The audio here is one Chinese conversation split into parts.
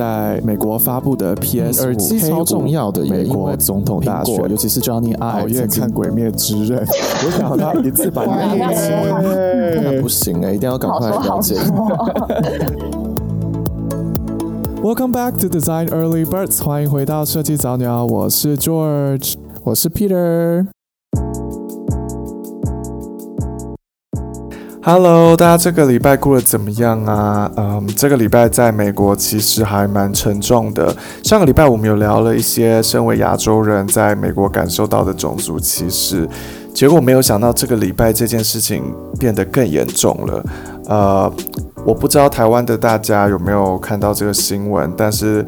在美国发布的 PS 耳机超重要的，美国总统大选，尤其是 Johnny Ive 熬夜看《鬼灭之刃》，我想他一次把那一那不行哎、欸，一定要赶快了解。Welcome back to Design Early Birds，欢迎回到设计早鸟，我是 George，我是 Peter。Hello，大家这个礼拜过得怎么样啊？嗯，这个礼拜在美国其实还蛮沉重的。上个礼拜我们有聊了一些身为亚洲人在美国感受到的种族歧视，结果没有想到这个礼拜这件事情变得更严重了。呃，我不知道台湾的大家有没有看到这个新闻，但是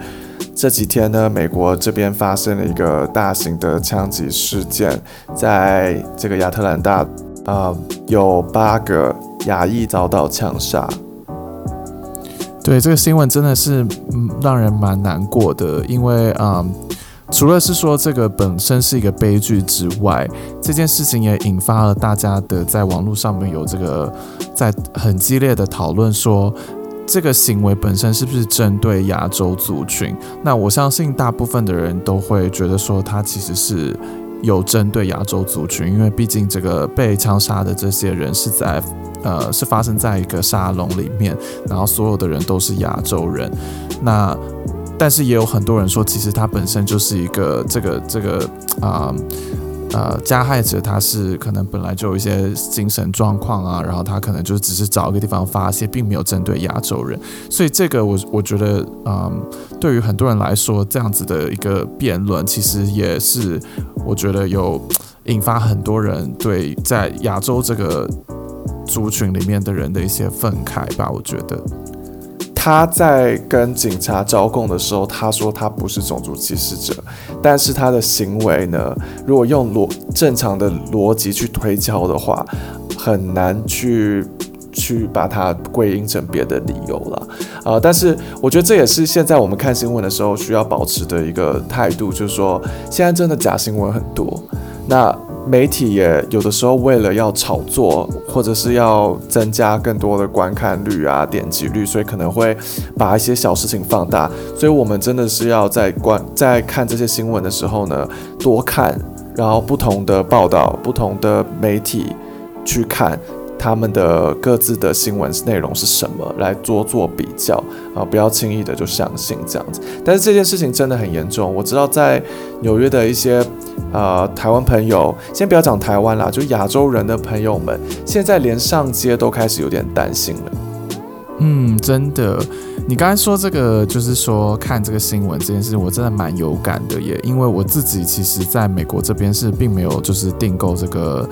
这几天呢，美国这边发生了一个大型的枪击事件，在这个亚特兰大。啊、有八个亚裔遭到枪杀。对，这个新闻真的是让人蛮难过的，因为啊、嗯，除了是说这个本身是一个悲剧之外，这件事情也引发了大家的在网络上面有这个在很激烈的讨论，说这个行为本身是不是针对亚洲族群？那我相信大部分的人都会觉得说，他其实是。有针对亚洲族群，因为毕竟这个被枪杀的这些人是在，呃，是发生在一个沙龙里面，然后所有的人都是亚洲人。那但是也有很多人说，其实他本身就是一个这个这个啊。呃，加害者他是可能本来就有一些精神状况啊，然后他可能就只是找一个地方发泄，并没有针对亚洲人，所以这个我我觉得，嗯，对于很多人来说，这样子的一个辩论，其实也是我觉得有引发很多人对在亚洲这个族群里面的人的一些愤慨吧，我觉得。他在跟警察招供的时候，他说他不是种族歧视者，但是他的行为呢，如果用逻正常的逻辑去推敲的话，很难去去把它归因成别的理由了。啊、呃，但是我觉得这也是现在我们看新闻的时候需要保持的一个态度，就是说现在真的假新闻很多，那。媒体也有的时候为了要炒作，或者是要增加更多的观看率啊、点击率，所以可能会把一些小事情放大。所以我们真的是要在观在看这些新闻的时候呢，多看，然后不同的报道、不同的媒体去看。他们的各自的新闻内容是什么？来做做比较啊，不要轻易的就相信这样子。但是这件事情真的很严重。我知道在纽约的一些呃台湾朋友，先不要讲台湾啦，就亚洲人的朋友们，现在连上街都开始有点担心了。嗯，真的。你刚才说这个，就是说看这个新闻这件事，我真的蛮有感的耶。因为我自己其实在美国这边是并没有就是订购这个。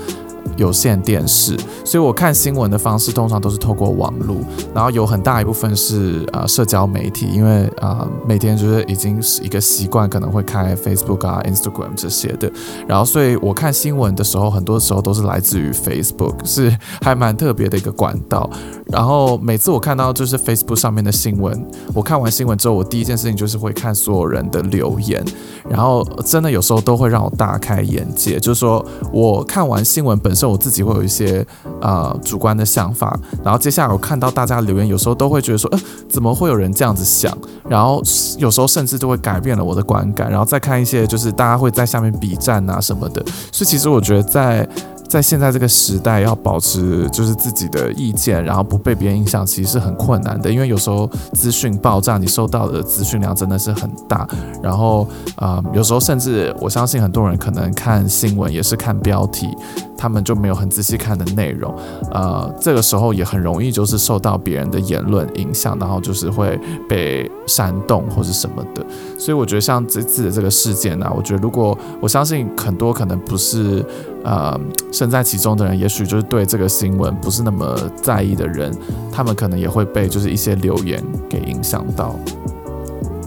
有线电视，所以我看新闻的方式通常都是透过网络，然后有很大一部分是呃社交媒体，因为啊、每天就是已经是一个习惯，可能会开 Facebook 啊、Instagram 这些的，然后所以我看新闻的时候，很多时候都是来自于 Facebook，是还蛮特别的一个管道。然后每次我看到就是 Facebook 上面的新闻，我看完新闻之后，我第一件事情就是会看所有人的留言，然后真的有时候都会让我大开眼界，就是说我看完新闻本本身。我自己会有一些呃主观的想法，然后接下来我看到大家留言，有时候都会觉得说，呃，怎么会有人这样子想？然后有时候甚至都会改变了我的观感，然后再看一些就是大家会在下面比战啊什么的，所以其实我觉得在。在现在这个时代，要保持就是自己的意见，然后不被别人影响，其实是很困难的。因为有时候资讯爆炸，你收到的资讯量真的是很大。然后，呃，有时候甚至我相信很多人可能看新闻也是看标题，他们就没有很仔细看的内容。呃，这个时候也很容易就是受到别人的言论影响，然后就是会被煽动或是什么的。所以我觉得像这次的这个事件呢，我觉得如果我相信很多可能不是。呃，身在其中的人，也许就是对这个新闻不是那么在意的人，他们可能也会被就是一些留言给影响到。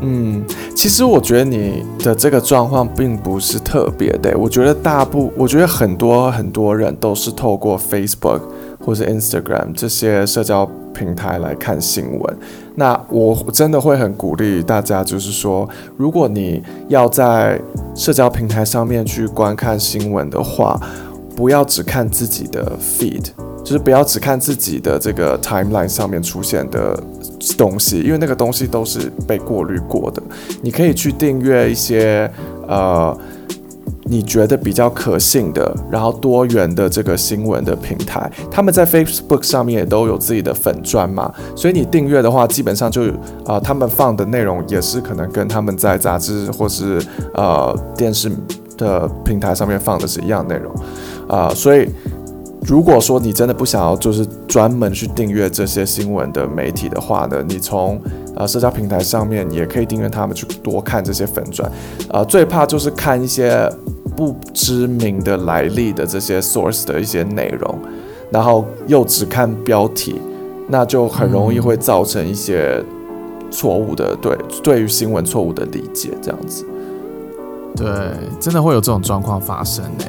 嗯，其实我觉得你的这个状况并不是特别的，我觉得大部，我觉得很多很多人都是透过 Facebook 或是 Instagram 这些社交平台来看新闻。那我真的会很鼓励大家，就是说，如果你要在社交平台上面去观看新闻的话，不要只看自己的 feed，就是不要只看自己的这个 timeline 上面出现的东西，因为那个东西都是被过滤过的。你可以去订阅一些呃。你觉得比较可信的，然后多元的这个新闻的平台，他们在 Facebook 上面也都有自己的粉钻嘛，所以你订阅的话，基本上就啊、呃，他们放的内容也是可能跟他们在杂志或是呃电视的平台上面放的是一样内容啊、所以如果说你真的不想要就是专门去订阅这些新闻的媒体的话呢，你从呃社交平台上面也可以订阅他们去多看这些粉钻，啊、最怕就是看一些。不知名的来历的这些 source 的一些内容，然后又只看标题，那就很容易会造成一些错误的、嗯、对对于新闻错误的理解，这样子。对，真的会有这种状况发生呢。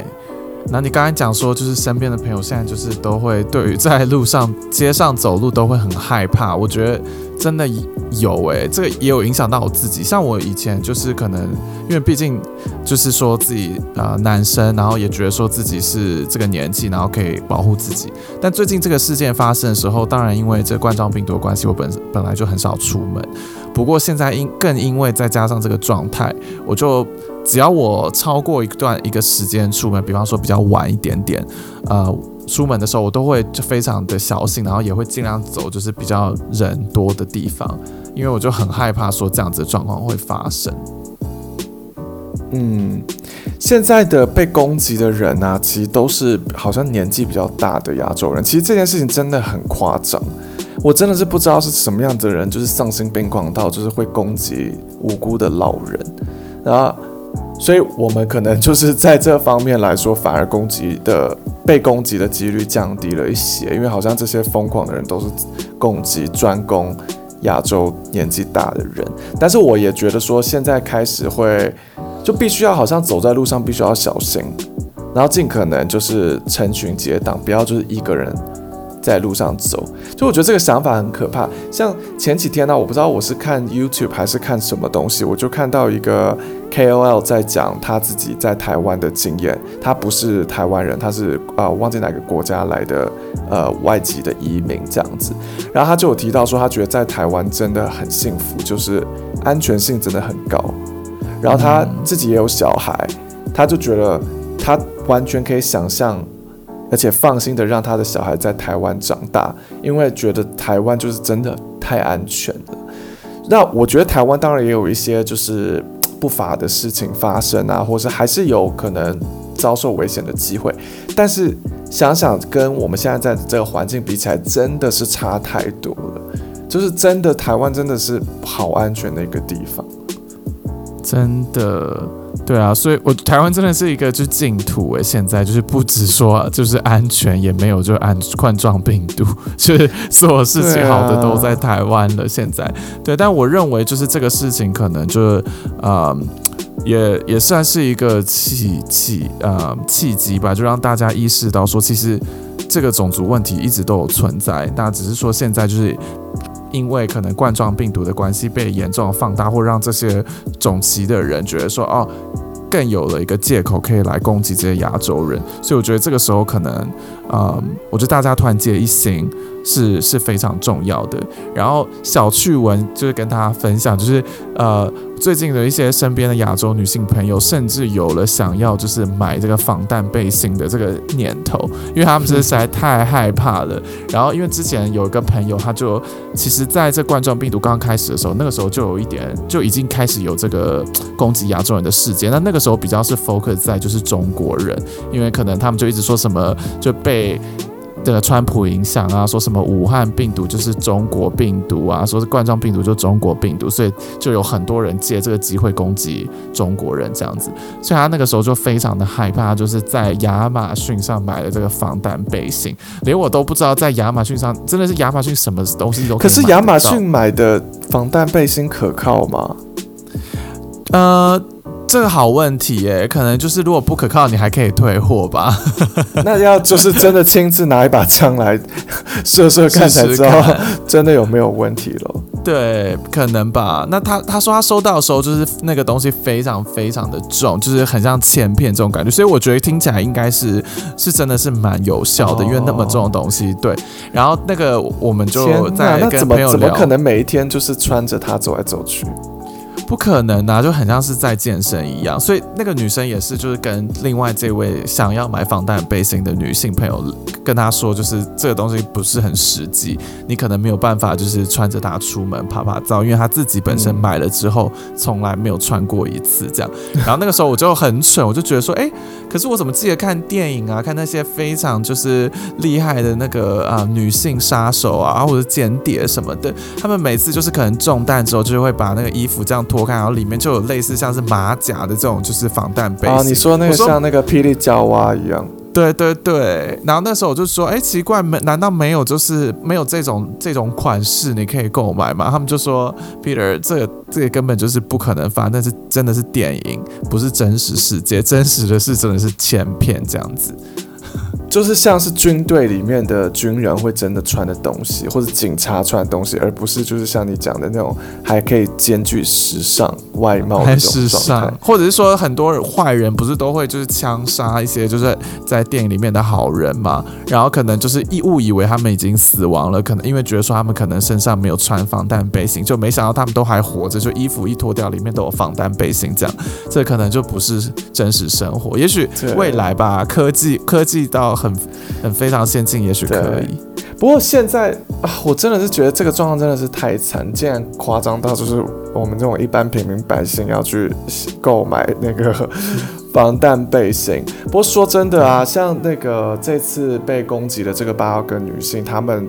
那你刚才讲说，就是身边的朋友现在就是都会对于在路上街上走路都会很害怕，我觉得真的有诶、这个也有影响到我自己。像我以前就是可能因为毕竟就是说自己呃男生，然后也觉得说自己是这个年纪，然后可以保护自己。但最近这个事件发生的时候，当然因为这冠状病毒的关系，我本本来就很少出门。不过现在因更因为再加上这个状态，我就。只要我超过一段一个时间出门，比方说比较晚一点点，呃，出门的时候我都会就非常的小心，然后也会尽量走就是比较人多的地方，因为我就很害怕说这样子的状况会发生。嗯，现在的被攻击的人啊，其实都是好像年纪比较大的亚洲人。其实这件事情真的很夸张，我真的是不知道是什么样的人，就是丧心病狂到就是会攻击无辜的老人，然后。所以，我们可能就是在这方面来说，反而攻击的被攻击的几率降低了一些，因为好像这些疯狂的人都是攻击专攻亚洲年纪大的人。但是，我也觉得说，现在开始会就必须要好像走在路上必须要小心，然后尽可能就是成群结党，不要就是一个人。在路上走，就我觉得这个想法很可怕。像前几天呢，我不知道我是看 YouTube 还是看什么东西，我就看到一个 KOL 在讲他自己在台湾的经验。他不是台湾人，他是啊、忘记哪个国家来的呃外籍的移民这样子。然后他就有提到说，他觉得在台湾真的很幸福，就是安全性真的很高。然后他自己也有小孩，他就觉得他完全可以想象。而且放心的让他的小孩在台湾长大，因为觉得台湾就是真的太安全了。那我觉得台湾当然也有一些就是不法的事情发生啊，或是还是有可能遭受危险的机会。但是想想跟我们现在在这个环境比起来，真的是差太多了。就是真的台湾真的是好安全的一个地方，真的。对啊，所以我台湾真的是一个就净土诶，现在就是不只说就是安全，也没有就安冠状病毒，就 是所有事情好的都在台湾了。现在对，但我认为就是这个事情可能就是呃，也也算是一个契机呃契机吧，就让大家意识到说，其实这个种族问题一直都有存在，那只是说现在就是。因为可能冠状病毒的关系被严重放大，或让这些种族的人觉得说，哦，更有了一个借口可以来攻击这些亚洲人，所以我觉得这个时候可能，嗯，我觉得大家团结一心。是是非常重要的。然后小趣闻就是跟大家分享，就是呃最近的一些身边的亚洲女性朋友，甚至有了想要就是买这个防弹背心的这个念头，因为他们真的实在太害怕了。然后因为之前有一个朋友，他就其实在这冠状病毒刚刚开始的时候，那个时候就有一点就已经开始有这个攻击亚洲人的事件。那那个时候比较是 focus 在就是中国人，因为可能他们就一直说什么就被。的川普影响啊，说什么武汉病毒就是中国病毒啊，说是冠状病毒就是中国病毒，所以就有很多人借这个机会攻击中国人这样子，所以他那个时候就非常的害怕，就是在亚马逊上买了这个防弹背心，连我都不知道在亚马逊上真的是亚马逊什么东西都可以。可是亚马逊买的防弹背心可靠吗？呃。这个好问题耶，可能就是如果不可靠，你还可以退货吧。那要就是真的亲自拿一把枪来射射看才知道，真的有没有问题了。对，可能吧。那他他说他收到的时候，就是那个东西非常非常的重，就是很像铅片这种感觉，所以我觉得听起来应该是是真的是蛮有效的，哦、因为那么重的东西。对，然后那个我们就在跟朋友聊，怎么可能每一天就是穿着它走来走去？不可能啊，就很像是在健身一样。所以那个女生也是，就是跟另外这位想要买防弹背心的女性朋友跟她说，就是这个东西不是很实际，你可能没有办法就是穿着它出门拍拍照，因为她自己本身买了之后从来没有穿过一次这样。然后那个时候我就很蠢，我就觉得说，哎，可是我怎么记得看电影啊，看那些非常就是厉害的那个啊女性杀手啊或者间谍什么的，他们每次就是可能中弹之后就会把那个衣服这样。脱开，然后里面就有类似像是马甲的这种，就是防弹背心。啊，你说那个像那个霹雳娇娃一样？对对对。然后那时候我就说，哎，奇怪，没难道没有就是没有这种这种款式你可以购买吗？他们就说，Peter，这个这个根本就是不可能发，但是真的是电影，不是真实世界，真实的是真的是千片这样子。就是像是军队里面的军人会真的穿的东西，或者警察穿的东西，而不是就是像你讲的那种还可以兼具时尚外貌的时尚，或者是说很多坏人不是都会就是枪杀一些就是在电影里面的好人嘛，然后可能就是一误以为他们已经死亡了，可能因为觉得说他们可能身上没有穿防弹背心，就没想到他们都还活着，就衣服一脱掉里面都有防弹背心，这样。这可能就不是真实生活。也许未来吧，科技科技到。很很非常先进，也许可以。不过现在啊，我真的是觉得这个状况真的是太惨，竟然夸张到就是我们这种一般平民百姓要去购买那个 防弹背心。不过说真的啊，像那个这次被攻击的这个八个女性，她们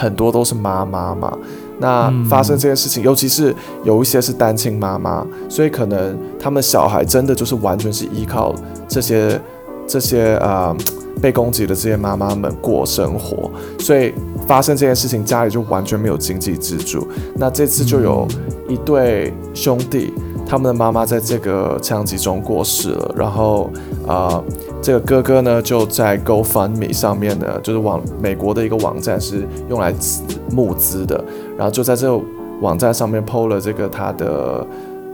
很多都是妈妈嘛。那发生这件事情，尤其是有一些是单亲妈妈，所以可能他们小孩真的就是完全是依靠这些这些啊。呃被攻击的这些妈妈们过生活，所以发生这件事情，家里就完全没有经济支柱。那这次就有一对兄弟，他们的妈妈在这个枪击中过世了。然后啊、这个哥哥呢就在 GoFundMe 上面呢，就是网美国的一个网站是用来募资的，然后就在这个网站上面 PO 了这个他的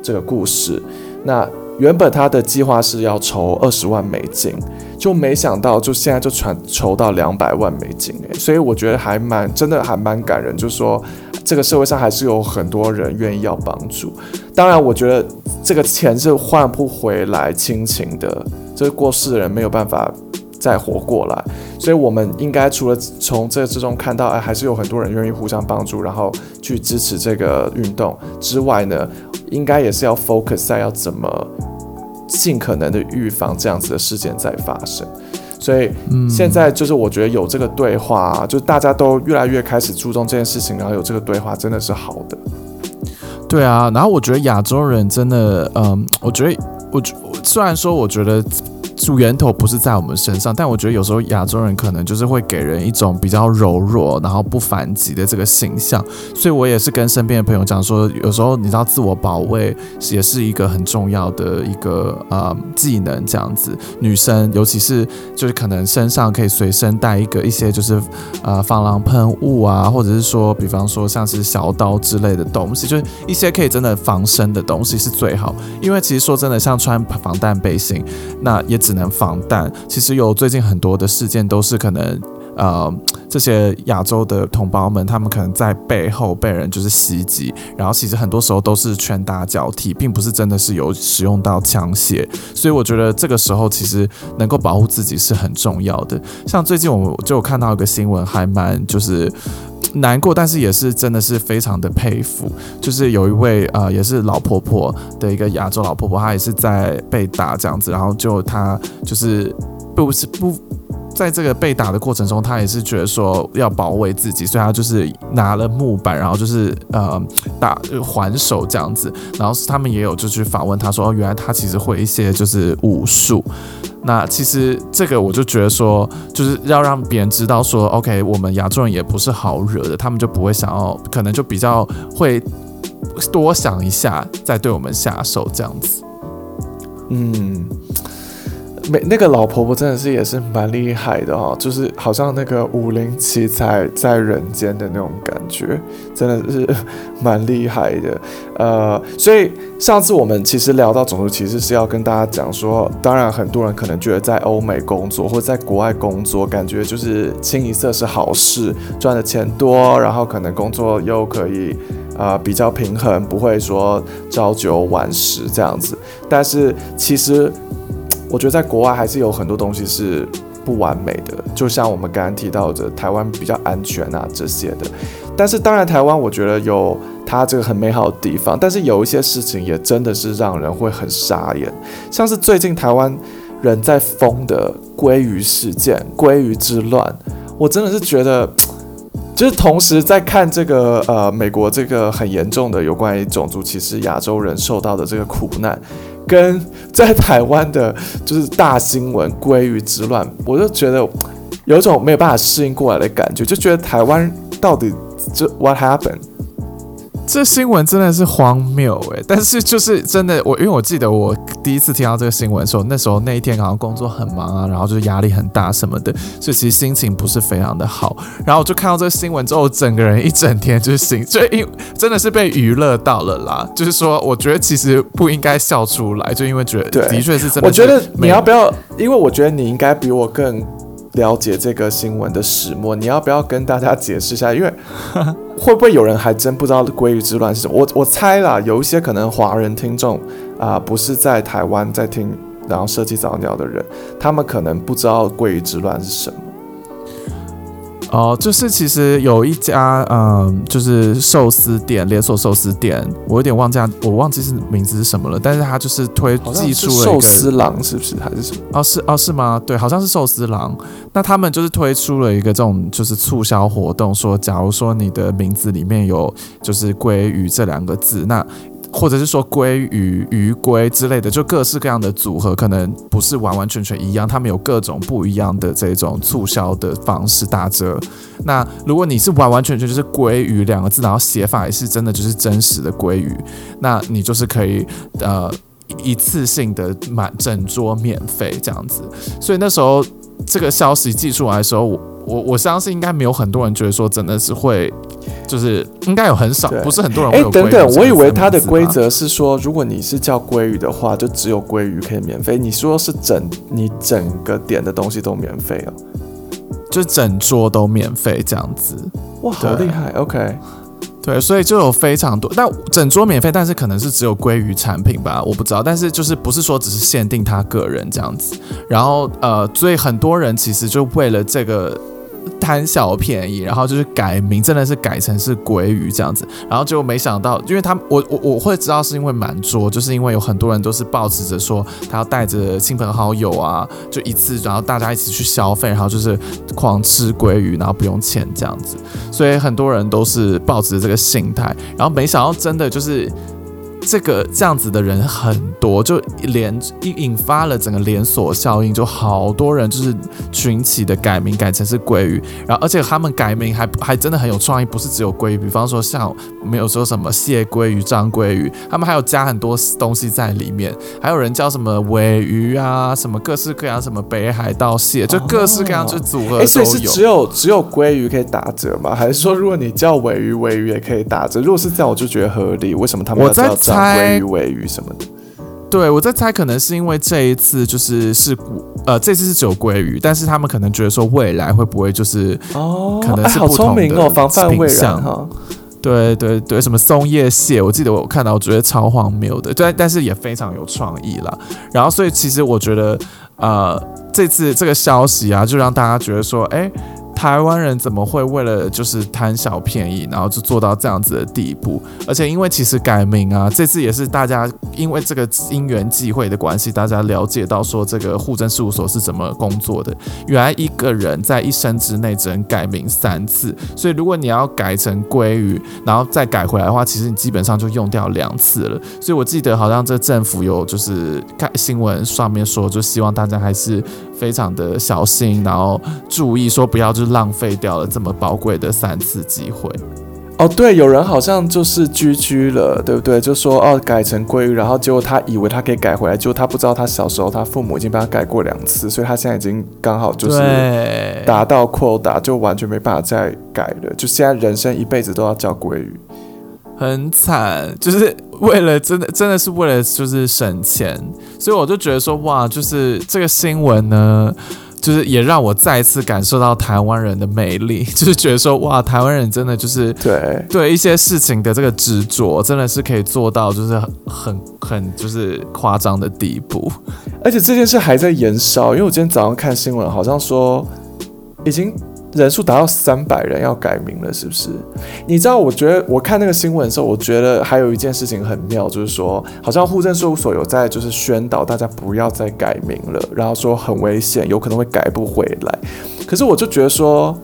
这个故事。那原本他的计划是要筹二十万美金，就没想到就现在就传筹到两百万美金诶，所以我觉得还蛮真的还蛮感人，就是说这个社会上还是有很多人愿意要帮助。当然，我觉得这个钱是换不回来亲情的，这个过世的人没有办法再活过来，所以我们应该除了从这之中看到，哎，还是有很多人愿意互相帮助，然后去支持这个运动之外呢，应该也是要 focus 在要怎么尽可能的预防这样子的事件再发生，所以现在就是我觉得有这个对话，就大家都越来越开始注重这件事情，然后有这个对话真的是好的。对啊，然后我觉得亚洲人真的，嗯，我觉得我虽然说我觉得。主源头不是在我们身上，但我觉得有时候亚洲人可能就是会给人一种比较柔弱，然后不反击的这个形象。所以我也是跟身边的朋友讲说，有时候你知道自我保卫也是一个很重要的一个呃技能，这样子。女生尤其是就是可能身上可以随身带一个一些就是呃防狼喷雾啊，或者是说比方说像是小刀之类的东西，就是一些可以真的防身的东西是最好。因为其实说真的，像穿防弹背心，那也只。能防弹。其实有最近很多的事件都是可能，呃，这些亚洲的同胞们，他们可能在背后被人就是袭击，然后其实很多时候都是拳打脚踢，并不是真的是有使用到枪械。所以我觉得这个时候其实能够保护自己是很重要的。像最近我们就看到一个新闻，还蛮就是难过，但是也是真的是非常的佩服。就是有一位呃，也是老婆婆的一个亚洲老婆婆，她也是在被打这样子，然后就她就是不是不在这个被打的过程中，他也是觉得说要保卫自己，所以他就是拿了木板，然后就是呃打还手这样子。然后他们也有就去访问他说，哦，原来他其实会一些就是武术。那其实这个我就觉得说，就是要让别人知道说，OK，我们亚洲人也不是好惹的，他们就不会想要，可能就比较会多想一下再对我们下手这样子。嗯，没那个老婆婆真的是也是蛮厉害的哦，就是好像那个武林奇才在人间的那种感觉，真的是蛮厉害的。呃，所以上次我们其实聊到种族歧视是要跟大家讲说，当然很多人可能觉得在欧美工作或者在国外工作，感觉就是清一色是好事，赚的钱多，然后可能工作又可以啊、比较平衡，不会说朝九晚十这样子。但是其实。我觉得在国外还是有很多东西是不完美的，就像我们刚刚提到的，台湾比较安全啊这些的。但是当然，台湾我觉得有它这个很美好的地方，但是有一些事情也真的是让人会很傻眼，像是最近台湾人在疯的鲑鱼事件、鲑鱼之乱，我真的是觉得，就是同时在看这个呃美国这个很严重的有关于种族歧视亚洲人受到的这个苦难。跟在台湾的，就是大新闻“归于之乱”，我就觉得有种没有办法适应过来的感觉，就觉得台湾到底这 What happened？这新闻真的是荒谬诶，但是就是真的，我因为我记得我第一次听到这个新闻的时候，那时候那一天好像工作很忙啊，然后就是压力很大什么的，所以其实心情不是非常的好。然后我就看到这个新闻之后，整个人一整天就是心，就因真的是被娱乐到了啦。就是说，我觉得其实不应该笑出来，就因为觉得的确是真的。我觉得你要不要？因为我觉得你应该比我更。了解这个新闻的始末，你要不要跟大家解释一下？因为 会不会有人还真不知道鲑鱼之乱是什么？我我猜啦，有一些可能华人听众啊、不是在台湾在听，然后设计早鸟的人，他们可能不知道鲑鱼之乱是什么。哦，就是其实有一家嗯，就是寿司店，连锁寿司店，我有点忘记，我忘记是名字是什么了。但是他就是推寄出了寿司郎，是不是还是什么？哦，是哦，是吗？对，好像是寿司郎。那他们就是推出了一个这种就是促销活动，说假如说你的名字里面有就是鲑鱼这两个字，那。或者是说鲑鱼、鱼龟之类的，就各式各样的组合，可能不是完完全全一样，他们有各种不一样的这种促销的方式打折。那如果你是完完全全就是鲑鱼两个字，然后写法也是真的就是真实的鲑鱼，那你就是可以呃一次性的满整桌免费这样子。所以那时候这个消息寄出来的时候，我我我相信应该没有很多人觉得说真的是会。就是应该有很少，不是很多人会等等，我以为它的规则是说，如果你是叫鲑鱼的话，就只有鲑鱼可以免费。你说是整你整个点的东西都免费哦，就整桌都免费这样子。哇，好厉害！OK，对，所以就有非常多，但整桌免费，但是可能是只有鲑鱼产品吧，我不知道。但是就是不是说只是限定他个人这样子，然后呃，所以很多人其实就为了这个。贪小便宜，然后就是改名，真的是改成是鲑鱼这样子，然后就没想到，因为他我我我会知道是因为满桌，就是因为有很多人都是抱持着说他要带着亲朋好友啊，就一次，然后大家一起去消费，然后就是狂吃鲑鱼，然后不用钱这样子，所以很多人都是抱持这个心态，然后没想到真的就是。这个这样子的人很多，就连引引发了整个连锁效应，就好多人就是群起的改名改成是鲑鱼，然后而且他们改名还还真的很有创意，不是只有鲑鱼，比方说像没有说什么蟹鲑鱼、章鲑鱼，他们还有加很多东西在里面，还有人叫什么尾鱼啊，什么各式各样什么北海道蟹，就各式各样就组合都有。哎，所以是只有只有鲑鱼可以打折吗？还是说如果你叫尾鱼，尾鱼也可以打折？如果是这样，我就觉得合理。为什么他们要这样？猜鲑鱼、尾鱼什么的，对，我在猜，可能是因为这一次就是是呃，这次是只有鲑鱼，但是他们可能觉得说未来会不会就是哦，可能是不同的防范未然哈。对对对，什么松叶蟹，我记得我有看到，我觉得超荒谬的，对，但是也非常有创意啦。然后所以其实我觉得呃，这次这个消息啊，就让大家觉得说，哎。台湾人怎么会为了就是贪小便宜，然后就做到这样子的地步？而且因为其实改名啊，这次也是大家因为这个因缘际会的关系，大家了解到说这个户政事务所是怎么工作的。原来一个人在一生之内只能改名三次，所以如果你要改成鲑鱼，然后再改回来的话，其实你基本上就用掉两次了。所以我记得好像这政府有就是看新闻上面说，就希望大家还是。非常的小心，然后注意说不要就浪费掉了这么宝贵的三次机会。哦，对，有人好像就是居居了，对不对？就说哦，改成鲑鱼，然后结果他以为他可以改回来，结果他不知道他小时候他父母已经帮他改过两次，所以他现在已经刚好就是达到 quota，就完全没办法再改了，就现在人生一辈子都要叫鲑鱼，很惨，就是为了真的真的是为了就是省钱，所以我就觉得说哇，就是这个新闻呢。就是也让我再次感受到台湾人的魅力，就是觉得说哇，台湾人真的就是对对一些事情的这个执着，真的是可以做到就是很很很就是夸张的地步，而且这件事还在延烧，因为我今天早上看新闻，好像说已经。人数达到三百人要改名了，是不是？你知道，我觉得我看那个新闻的时候，我觉得还有一件事情很妙，就是说，好像户政事务所有在就是宣导大家不要再改名了，然后说很危险，有可能会改不回来。可是我就觉得说，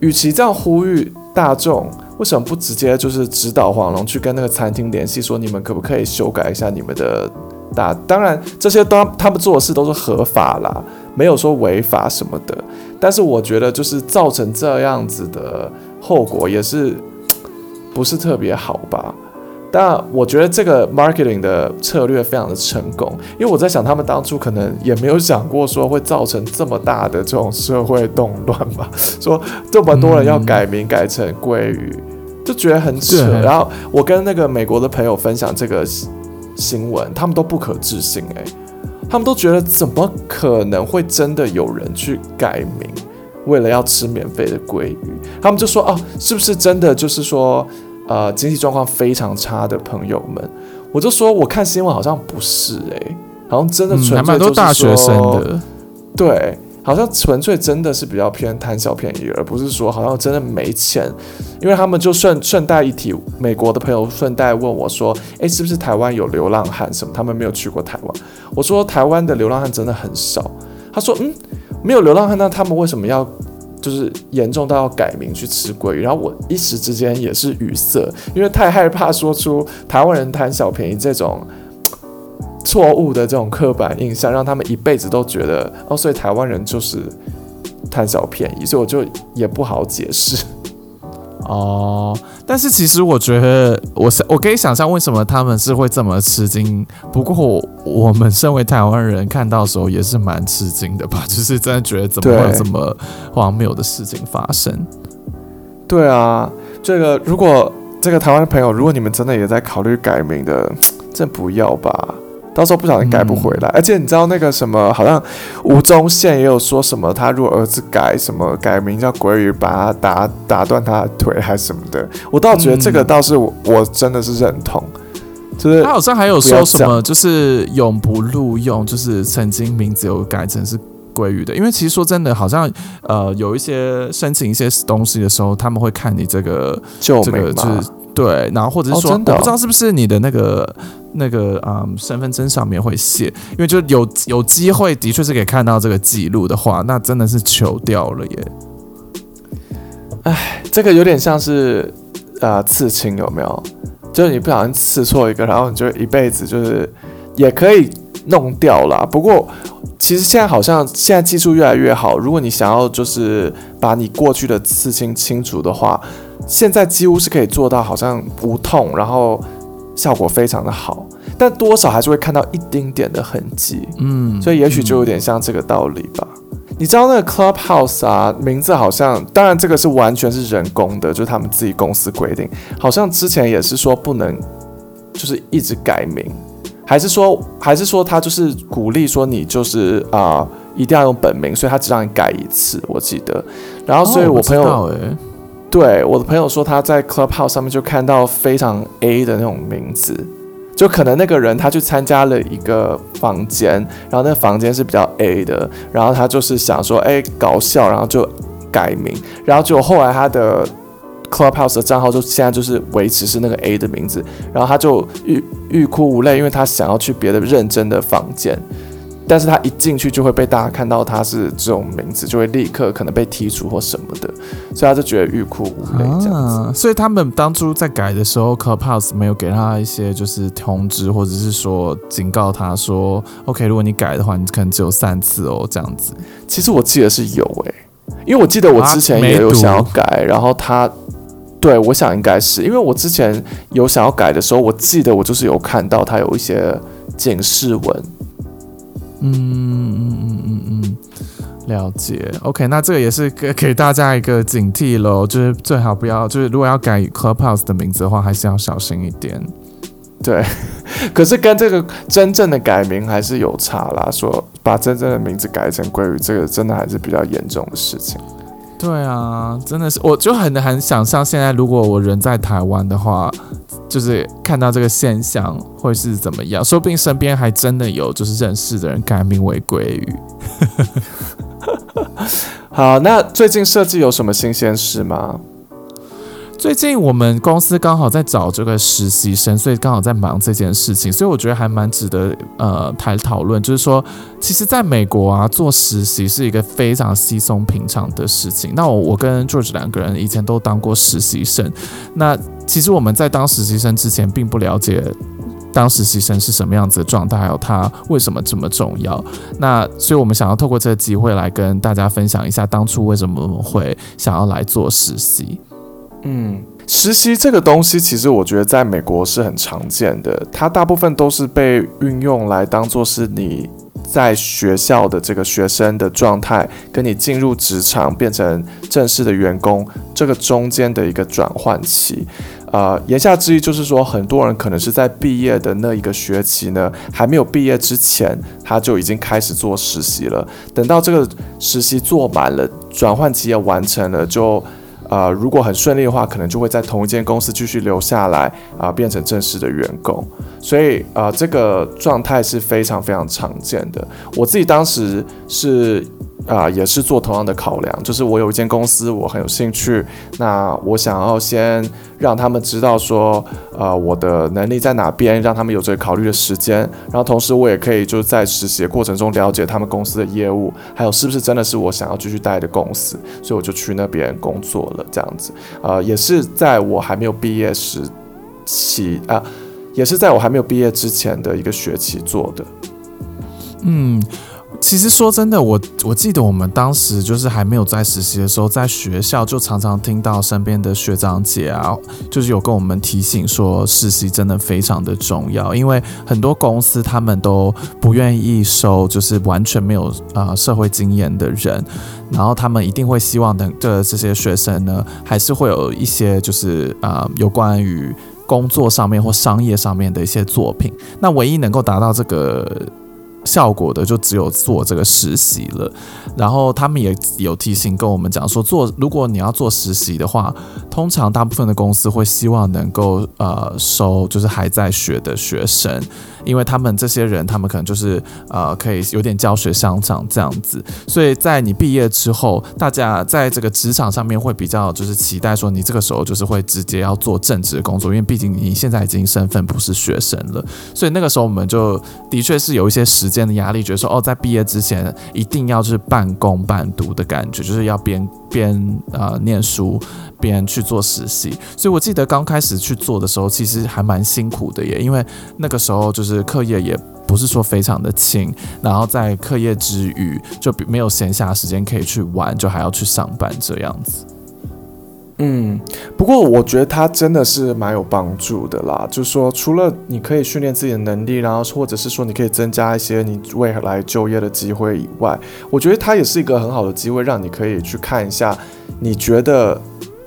与其这样呼吁大众，为什么不直接就是指导黄龙去跟那个餐厅联系，说你们可不可以修改一下你们的大？当然，这些都他们做的事都是合法啦。没有说违法什么的，但是我觉得就是造成这样子的后果也是 不是特别好吧？但我觉得这个 marketing 的策略非常的成功，因为我在想他们当初可能也没有想过说会造成这么大的这种社会动乱吧？说这么多人要改名改成鲑鱼，就觉得很扯。然后我跟那个美国的朋友分享这个新闻，他们都不可置信诶、欸。他们都觉得怎么可能会真的有人去改名，为了要吃免费的鲑鱼？他们就说哦，是不是真的就是说，呃，经济状况非常差的朋友们？我就说我看新闻好像不是诶、欸，好像真的纯粹就是大学生的，对。好像纯粹真的是比较偏贪小便宜，而不是说好像真的没钱。因为他们就顺顺带一提，美国的朋友顺带问我说：“诶，是不是台湾有流浪汉什么？他们没有去过台湾。”我说：“台湾的流浪汉真的很少。”他说：“嗯，没有流浪汉，那他们为什么要就是严重到要改名去吃鲑鱼？”然后我一时之间也是语塞，因为太害怕说出台湾人贪小便宜这种。错误的这种刻板印象，让他们一辈子都觉得哦，所以台湾人就是贪小便宜，所以我就也不好解释哦。但是其实我觉得，我是我可以想象为什么他们是会这么吃惊。不过我们身为台湾人看到的时候也是蛮吃惊的吧，就是真的觉得怎么会有这么荒谬的事情发生？对啊，这个如果这个台湾的朋友，如果你们真的也在考虑改名的，这不要吧。到时候不小心改不回来，嗯、而且你知道那个什么，好像吴宗宪也有说什么，他如果儿子改什么改名叫鬼语，把他打打断他的腿还是什么的，我倒觉得这个倒是我，我真的是认同。就是他好像还有说什么，就是永不录用，就是曾经名字有改成是鲑鱼的，因为其实说真的，好像呃有一些申请一些东西的时候，他们会看你这个这个就是。对，然后或者是说，哦、我不知道是不是你的那个那个啊、嗯、身份证上面会写，因为就有有机会，的确是可以看到这个记录的话，那真的是求掉了耶。哎，这个有点像是啊、呃、刺青有没有？就是你不小心刺错一个，然后你就一辈子就是也可以弄掉了。不过其实现在好像现在技术越来越好，如果你想要就是把你过去的刺青清除的话。现在几乎是可以做到，好像无痛，然后效果非常的好，但多少还是会看到一丁点的痕迹，嗯，所以也许就有点像这个道理吧。嗯、你知道那个 Clubhouse 啊，名字好像，当然这个是完全是人工的，就是他们自己公司规定，好像之前也是说不能，就是一直改名，还是说还是说他就是鼓励说你就是啊、呃、一定要用本名，所以他只让你改一次，我记得，然后所以我朋友。哦对，我的朋友说，他在 Clubhouse 上面就看到非常 A 的那种名字，就可能那个人他去参加了一个房间，然后那个房间是比较 A 的，然后他就是想说，哎，搞笑，然后就改名，然后就后来他的 Clubhouse 的账号就现在就是维持是那个 A 的名字，然后他就欲欲哭无泪，因为他想要去别的认真的房间。但是他一进去就会被大家看到他是这种名字，就会立刻可能被踢出或什么的，所以他就觉得欲哭无泪这样子。啊，所以他们当初在改的时候，Clubhouse 没有给他一些就是通知，或者是说警告他说，OK，如果你改的话，你可能只有三次哦，这样子。其实我记得是有诶、欸，因为我记得我之前也有想要改，然后他。对，我想应该是因为我之前有想要改的时候，我记得我就是有看到它有一些警示文。嗯嗯嗯嗯嗯，了解。OK，那这个也是给给大家一个警惕喽，就是最好不要，就是如果要改 Clubhouse 的名字的话，还是要小心一点。对，可是跟这个真正的改名还是有差啦。说把真正的名字改成鲑鱼，这个真的还是比较严重的事情。对啊，真的是，我就很很想象现在如果我人在台湾的话，就是看到这个现象会是怎么样？说不定身边还真的有就是认识的人改名为鲑鱼。好，那最近设计有什么新鲜事吗？最近我们公司刚好在找这个实习生，所以刚好在忙这件事情，所以我觉得还蛮值得呃谈讨论。就是说，其实在美国啊，做实习是一个非常稀松平常的事情。那我我跟 George 两个人以前都当过实习生，那其实我们在当实习生之前，并不了解当实习生是什么样子的状态，还有他为什么这么重要。那所以我们想要透过这个机会来跟大家分享一下，当初为什么我们会想要来做实习。嗯，实习这个东西，其实我觉得在美国是很常见的。它大部分都是被运用来当做是你在学校的这个学生的状态，跟你进入职场变成正式的员工这个中间的一个转换期。呃，言下之意就是说，很多人可能是在毕业的那一个学期呢，还没有毕业之前，他就已经开始做实习了。等到这个实习做满了，转换期也完成了，就。呃，如果很顺利的话，可能就会在同一间公司继续留下来啊，变成正式的员工。所以啊，呃，这个状态是非常非常常见的。我自己当时是。啊、也是做同样的考量，就是我有一间公司，我很有兴趣，那我想要先让他们知道说，呃，我的能力在哪边，让他们有这个考虑的时间，然后同时我也可以就是在实习的过程中了解他们公司的业务，还有是不是真的是我想要继续待的公司，所以我就去那边工作了，这样子，呃，也是在我还没有毕业时期啊，也是在我还没有毕业之前的一个学期做的，嗯。其实说真的，我我记得我们当时就是还没有在实习的时候，在学校就常常听到身边的学长姐啊，就是有跟我们提醒说，实习真的非常的重要，因为很多公司他们都不愿意收就是完全没有啊、社会经验的人，然后他们一定会希望等的这些学生呢，还是会有一些就是啊、有关于工作上面或商业上面的一些作品，那唯一能够达到这个。效果的就只有做这个实习了，然后他们也有提醒跟我们讲说，做如果你要做实习的话，通常大部分的公司会希望能够呃收就是还在学的学生，因为他们这些人他们可能就是呃可以有点教学相长这样子，所以在你毕业之后，大家在这个职场上面会比较就是期待说你这个时候就是会直接要做正职工作，因为毕竟你现在已经身份不是学生了，所以那个时候我们就的确是有一些时。时间的压力，觉得说哦，在毕业之前一定要就是半工半读的感觉，就是要边边啊念书边去做实习。所以我记得刚开始去做的时候，其实还蛮辛苦的耶，因为那个时候就是课业也不是说非常的轻，然后在课业之余就没有闲暇时间可以去玩，就还要去上班这样子。嗯，不过我觉得它真的是蛮有帮助的啦。就是说，除了你可以训练自己的能力，然后或者是说你可以增加一些你未来就业的机会以外，我觉得它也是一个很好的机会，让你可以去看一下你觉得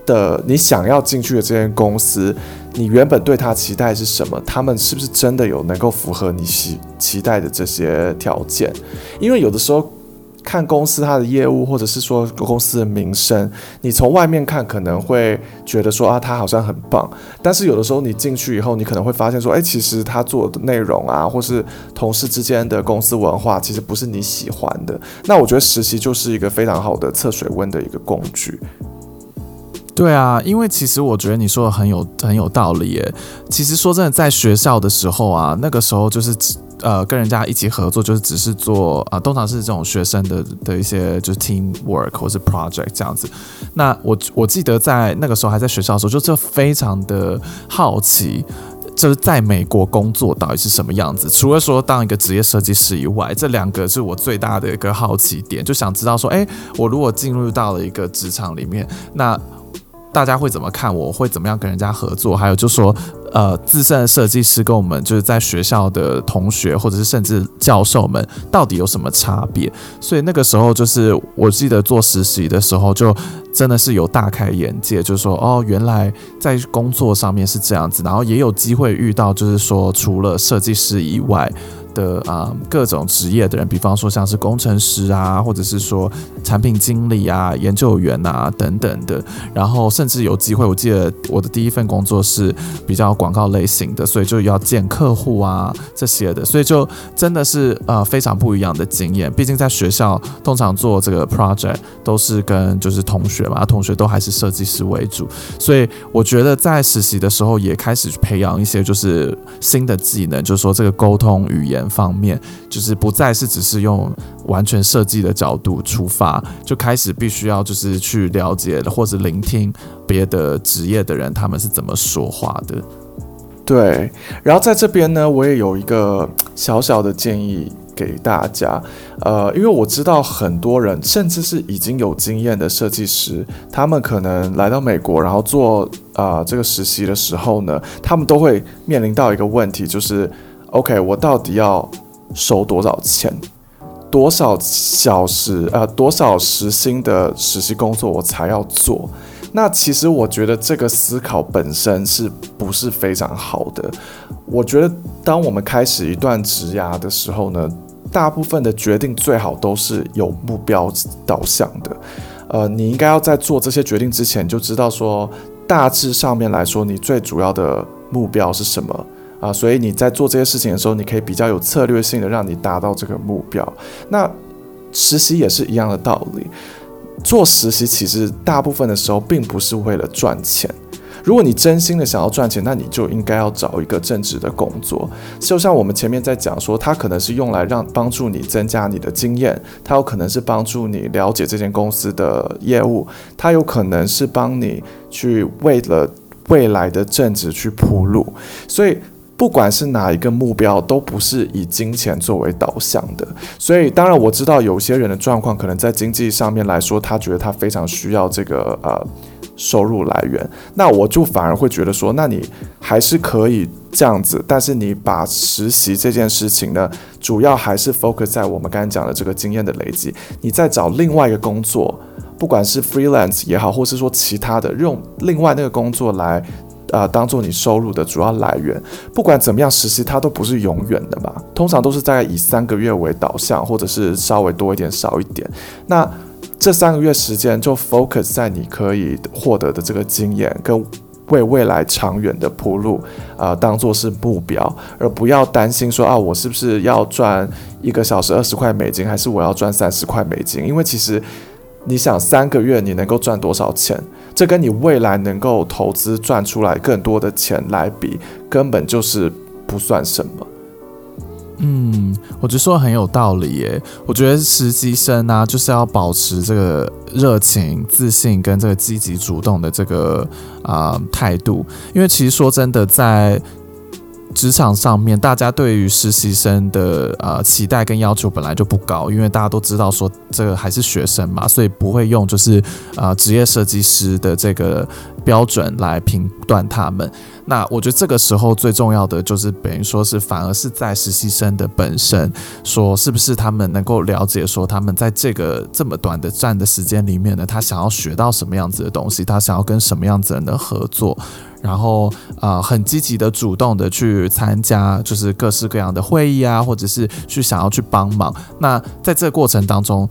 的你想要进去的这间公司，你原本对它期待是什么？他们是不是真的有能够符合你期期待的这些条件？因为有的时候。看公司它的业务，或者是说公司的名声，你从外面看可能会觉得说啊，他好像很棒，但是有的时候你进去以后，你可能会发现说，哎，其实他做的内容啊，或是同事之间的公司文化，其实不是你喜欢的。那我觉得实习就是一个非常好的测水温的一个工具。对啊，因为其实我觉得你说的很有很有道理耶。其实说真的，在学校的时候啊，那个时候就是。呃，跟人家一起合作，就是只是做啊、通常是这种学生的的一些就是 team work 或是 project 这样子。那我我记得在那个时候还在学校的时候，就非常的好奇，就是在美国工作到底是什么样子。除了说当一个职业设计师以外，这两个是我最大的一个好奇点，就想知道说，哎，我如果进入到了一个职场里面，那大家会怎么看我，会怎么样跟人家合作，还有就说，呃，资深的设计师跟我们就是在学校的同学，或者是甚至教授们，到底有什么差别？所以那个时候就是我记得做实习的时候，就真的是有大开眼界，就是说，哦，原来在工作上面是这样子，然后也有机会遇到，就是说除了设计师以外。的啊、各种职业的人，比方说像是工程师啊，或者是说产品经理啊、研究员啊等等的，然后甚至有机会，我记得我的第一份工作是比较广告类型的，所以就要见客户啊这些的，所以就真的是呃非常不一样的经验。毕竟在学校通常做这个 project 都是跟就是同学嘛，同学都还是设计师为主，所以我觉得在实习的时候也开始培养一些就是新的技能，就是说这个沟通语言。方面就是不再是只是用完全设计的角度出发，就开始必须要就是去了解或者聆听别的职业的人他们是怎么说话的。对，然后在这边呢，我也有一个小小的建议给大家，呃，因为我知道很多人甚至是已经有经验的设计师，他们可能来到美国，然后做啊、这个实习的时候呢，他们都会面临到一个问题，就是。OK，我到底要收多少钱？多少小时？呃，多少时薪的实习工作我才要做？那其实我觉得这个思考本身是不是非常好的？我觉得当我们开始一段职涯的时候呢，大部分的决定最好都是有目标导向的。呃，你应该要在做这些决定之前就知道说，大致上面来说，你最主要的目标是什么？啊，所以你在做这些事情的时候，你可以比较有策略性的让你达到这个目标。那实习也是一样的道理，做实习其实大部分的时候并不是为了赚钱。如果你真心的想要赚钱，那你就应该要找一个正职的工作。就像我们前面在讲说，它可能是用来让帮助你增加你的经验，它有可能是帮助你了解这间公司的业务，它有可能是帮你去为了未来的正职去铺路。所以。不管是哪一个目标，都不是以金钱作为导向的。所以，当然我知道有些人的状况，可能在经济上面来说，他觉得他非常需要这个呃收入来源。那我就反而会觉得说，那你还是可以这样子，但是你把实习这件事情呢，主要还是 focus 在我们刚才讲的这个经验的累积。你再找另外一个工作，不管是 freelance 也好，或是说其他的，用另外那个工作来。啊、当做你收入的主要来源，不管怎么样，实习它都不是永远的嘛，通常都是大概以三个月为导向，或者是稍微多一点、少一点。那这三个月时间就 focus 在你可以获得的这个经验，跟为未来长远的铺路，啊、当做是目标，而不要担心说啊，我是不是要赚一个小时二十块美金，还是我要赚三十块美金？因为其实。你想三个月你能够赚多少钱？这跟你未来能够投资赚出来更多的钱来比，根本就是不算什么。嗯，我觉得说的很有道理耶。我觉得实习生呢、就是要保持这个热情、自信跟这个积极主动的这个啊、态度，因为其实说真的，在职场上面，大家对于实习生的呃期待跟要求本来就不高，因为大家都知道说这个还是学生嘛，所以不会用就是啊职业设计师的这个标准来评断他们。那我觉得这个时候最重要的就是等于说是反而是在实习生的本身，说是不是他们能够了解说他们在这个这么短的站的时间里面呢，他想要学到什么样子的东西，他想要跟什么样子人的合作。然后啊、很积极的、主动的去参加，就是各式各样的会议啊，或者是去想要去帮忙。那在这个过程当中，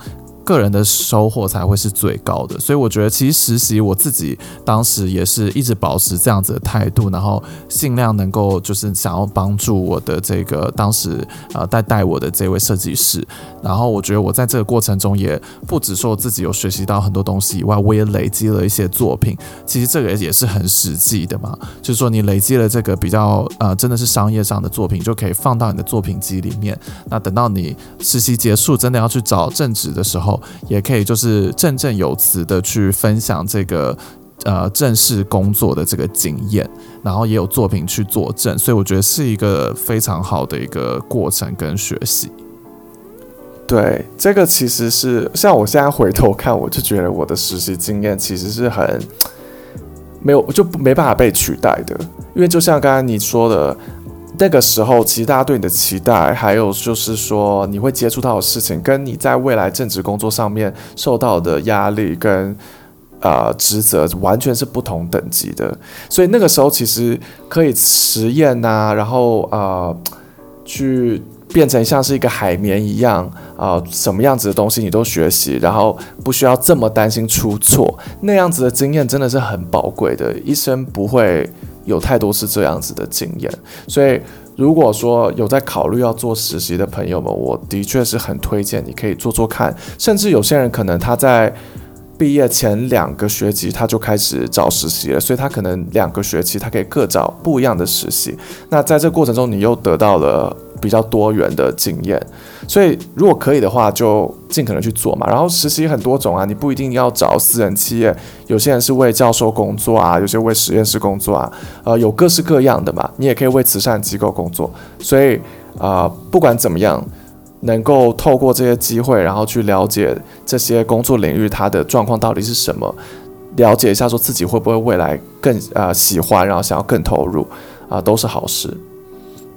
个人的收获才会是最高的，所以我觉得其实实习我自己当时也是一直保持这样子的态度，然后尽量能够就是想要帮助我的这个当时呃带带我的这位设计师，然后我觉得我在这个过程中也不只说自己有学习到很多东西以外，我也累积了一些作品。其实这个也是很实际的嘛，就是说你累积了这个比较呃真的是商业上的作品，就可以放到你的作品集里面。那等到你实习结束，真的要去找正职的时候。也可以就是振振有词的去分享这个呃正式工作的这个经验，然后也有作品去作证，所以我觉得是一个非常好的一个过程跟学习。对，这个其实是像我现在回头看，我就觉得我的实习经验其实是很没有就没办法被取代的，因为就像刚才你说的。那个时候，其实大家对你的期待，还有就是说你会接触到的事情，跟你在未来正职工作上面受到的压力跟呃职责，完全是不同等级的。所以那个时候其实可以实验呐、然后呃去变成像是一个海绵一样啊、什么样子的东西你都学习，然后不需要这么担心出错，那样子的经验真的是很宝贵的，一生不会。有太多是这样子的经验，所以如果说有在考虑要做实习的朋友们，我的确是很推荐你可以做做看。甚至有些人可能他在毕业前两个学期他就开始找实习了，所以他可能两个学期他可以各找不一样的实习。那在这过程中，你又得到了比较多元的经验。所以，如果可以的话，就尽可能去做嘛。然后实习很多种啊，你不一定要找私人企业，有些人是为教授工作啊，有些为实验室工作啊，呃，有各式各样的嘛。你也可以为慈善机构工作。所以啊，呃，不管怎么样，能够透过这些机会，然后去了解这些工作领域它的状况到底是什么，了解一下说自己会不会未来更啊，呃，喜欢，然后想要更投入啊，都是好事。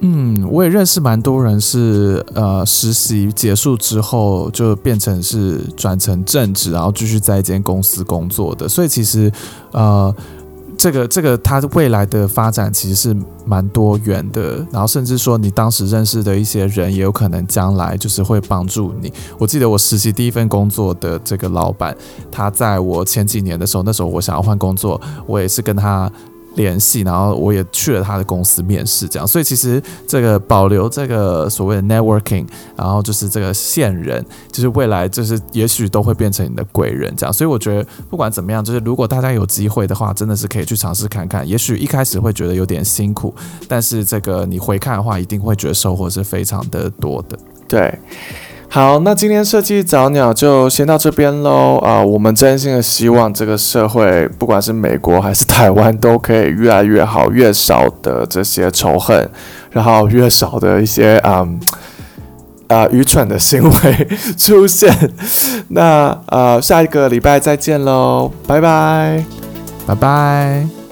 嗯，我也认识蛮多人是呃实习结束之后就变成是转成正职，然后继续在一间公司工作的。所以其实呃这个这个他未来的发展其实是蛮多元的。然后甚至说你当时认识的一些人也有可能将来就是会帮助你。我记得我实习第一份工作的这个老板，他在我前几年的时候，那时候我想要换工作，我也是跟他。联系，然后我也去了他的公司面试，这样，所以其实这个保留这个所谓的 networking，然后就是这个线人，就是未来就是也许都会变成你的贵人，这样，所以我觉得不管怎么样，就是如果大家有机会的话，真的是可以去尝试看看，也许一开始会觉得有点辛苦，但是这个你回看的话，一定会觉得收获是非常的多的，对。好，那今天设计早鸟就先到这边喽啊！我们真心的希望这个社会，不管是美国还是台湾，都可以越来越好，越少的这些仇恨，然后越少的一些嗯啊、愚蠢的行为出现。那呃，下一个礼拜再见喽，拜拜，拜拜。